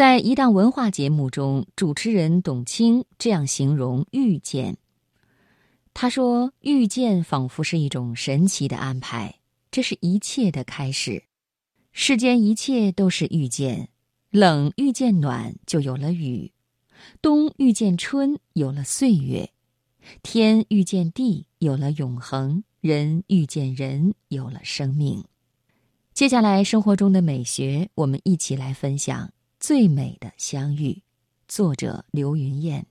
在一档文化节目中，主持人董卿这样形容遇见。他说：“遇见仿佛是一种神奇的安排，这是一切的开始。世间一切都是遇见，冷遇见暖，就有了雨；冬遇见春，有了岁月；天遇见地，有了永恒；人遇见人，有了生命。”接下来，生活中的美学，我们一起来分享《最美的相遇》，作者刘云燕。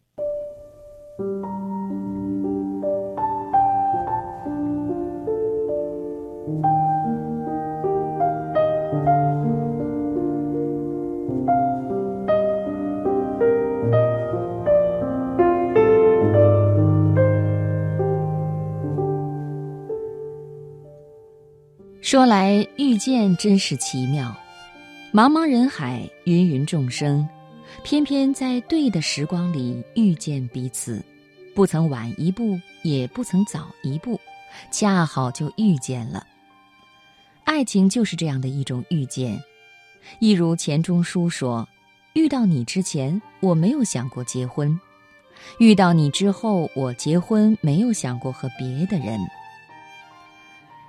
说来遇见真是奇妙，茫茫人海，芸芸众生，偏偏在对的时光里遇见彼此，不曾晚一步，也不曾早一步，恰好就遇见了。爱情就是这样的一种遇见，一如钱钟书说：“遇到你之前，我没有想过结婚；遇到你之后，我结婚没有想过和别的人。”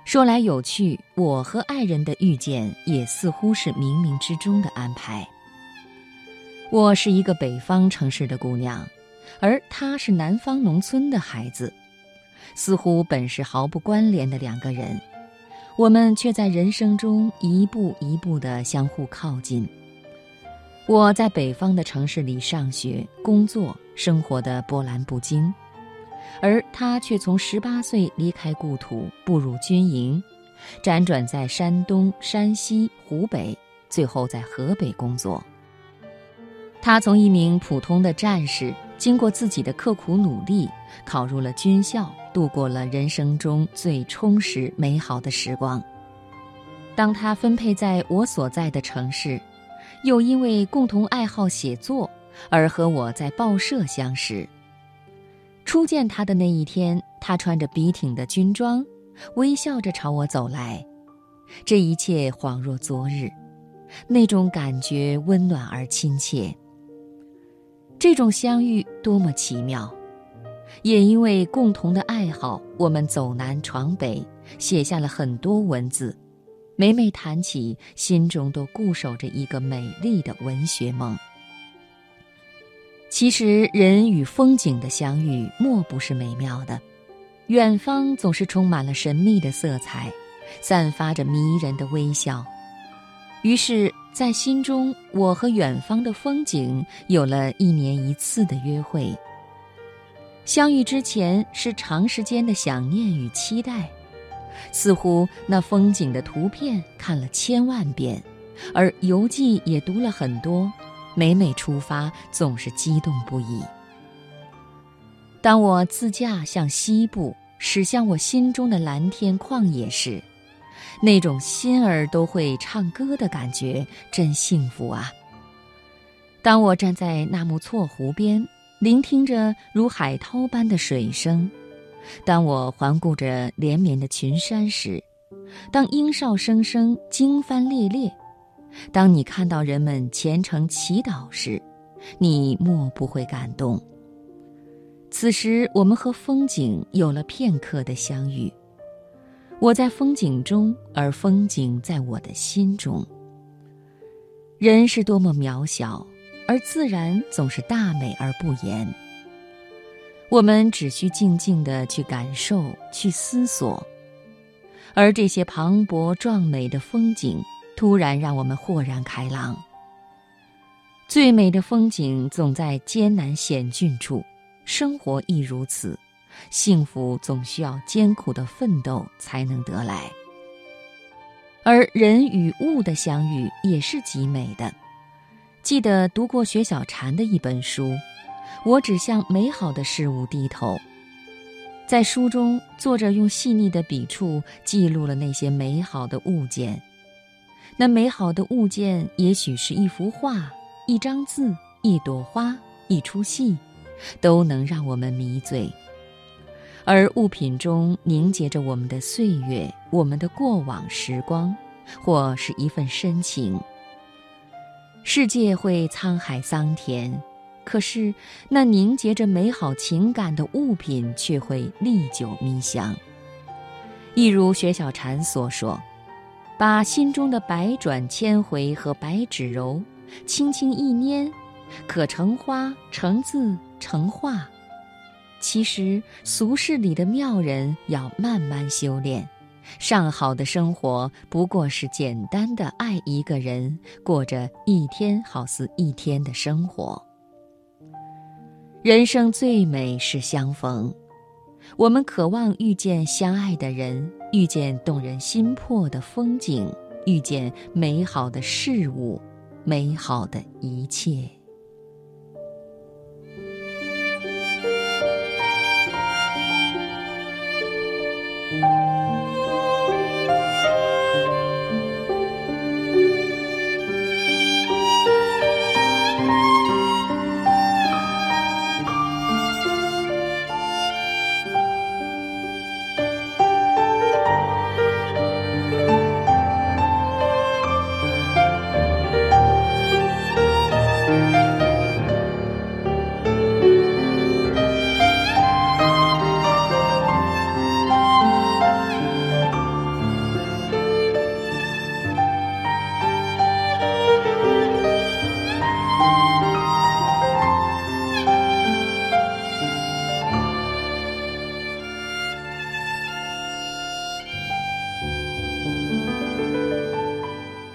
说来有趣，我和爱人的遇见也似乎是冥冥之中的安排。我是一个北方城市的姑娘，而他是南方农村的孩子，似乎本是毫不关联的两个人，我们却在人生中一步一步地相互靠近。我在北方的城市里上学、工作、生活的波澜不惊。而他却从十八岁离开故土，步入军营，辗转在山东、山西、湖北，最后在河北工作。他从一名普通的战士，经过自己的刻苦努力，考入了军校，度过了人生中最充实美好的时光。当他分配在我所在的城市，又因为共同爱好写作，而和我在报社相识。初见他的那一天，他穿着笔挺的军装，微笑着朝我走来。这一切恍若昨日，那种感觉温暖而亲切。这种相遇多么奇妙！也因为共同的爱好，我们走南闯北，写下了很多文字。每每谈起，心中都固守着一个美丽的文学梦。其实，人与风景的相遇，莫不是美妙的。远方总是充满了神秘的色彩，散发着迷人的微笑。于是，在心中，我和远方的风景有了一年一次的约会。相遇之前是长时间的想念与期待，似乎那风景的图片看了千万遍，而游记也读了很多。每每出发，总是激动不已。当我自驾向西部驶向我心中的蓝天旷野时，那种心儿都会唱歌的感觉真幸福啊！当我站在纳木错湖边，聆听着如海涛般的水声；当我环顾着连绵的群山时，当鹰哨声声惊帆猎猎。当你看到人们虔诚祈祷时，你莫不会感动。此时，我们和风景有了片刻的相遇。我在风景中，而风景在我的心中。人是多么渺小，而自然总是大美而不言。我们只需静静地去感受，去思索，而这些磅礴壮美的风景。突然让我们豁然开朗。最美的风景总在艰难险峻处，生活亦如此，幸福总需要艰苦的奋斗才能得来。而人与物的相遇也是极美的。记得读过雪小禅的一本书，《我只向美好的事物低头》。在书中，作者用细腻的笔触记录了那些美好的物件。那美好的物件，也许是一幅画、一张字、一朵花、一出戏，都能让我们迷醉。而物品中凝结着我们的岁月、我们的过往时光，或是一份深情。世界会沧海桑田，可是那凝结着美好情感的物品却会历久弥香。一如薛小禅所说：“把心中的百转千回和白纸柔，轻轻一拈，可成花、成字、成画。”其实，俗世里的妙人要慢慢修炼。上好的生活不过是简单的爱一个人，过着一天好似一天的生活。人生最美是相逢，我们渴望遇见相爱的人，遇见动人心魄的风景，遇见美好的事物，美好的一切。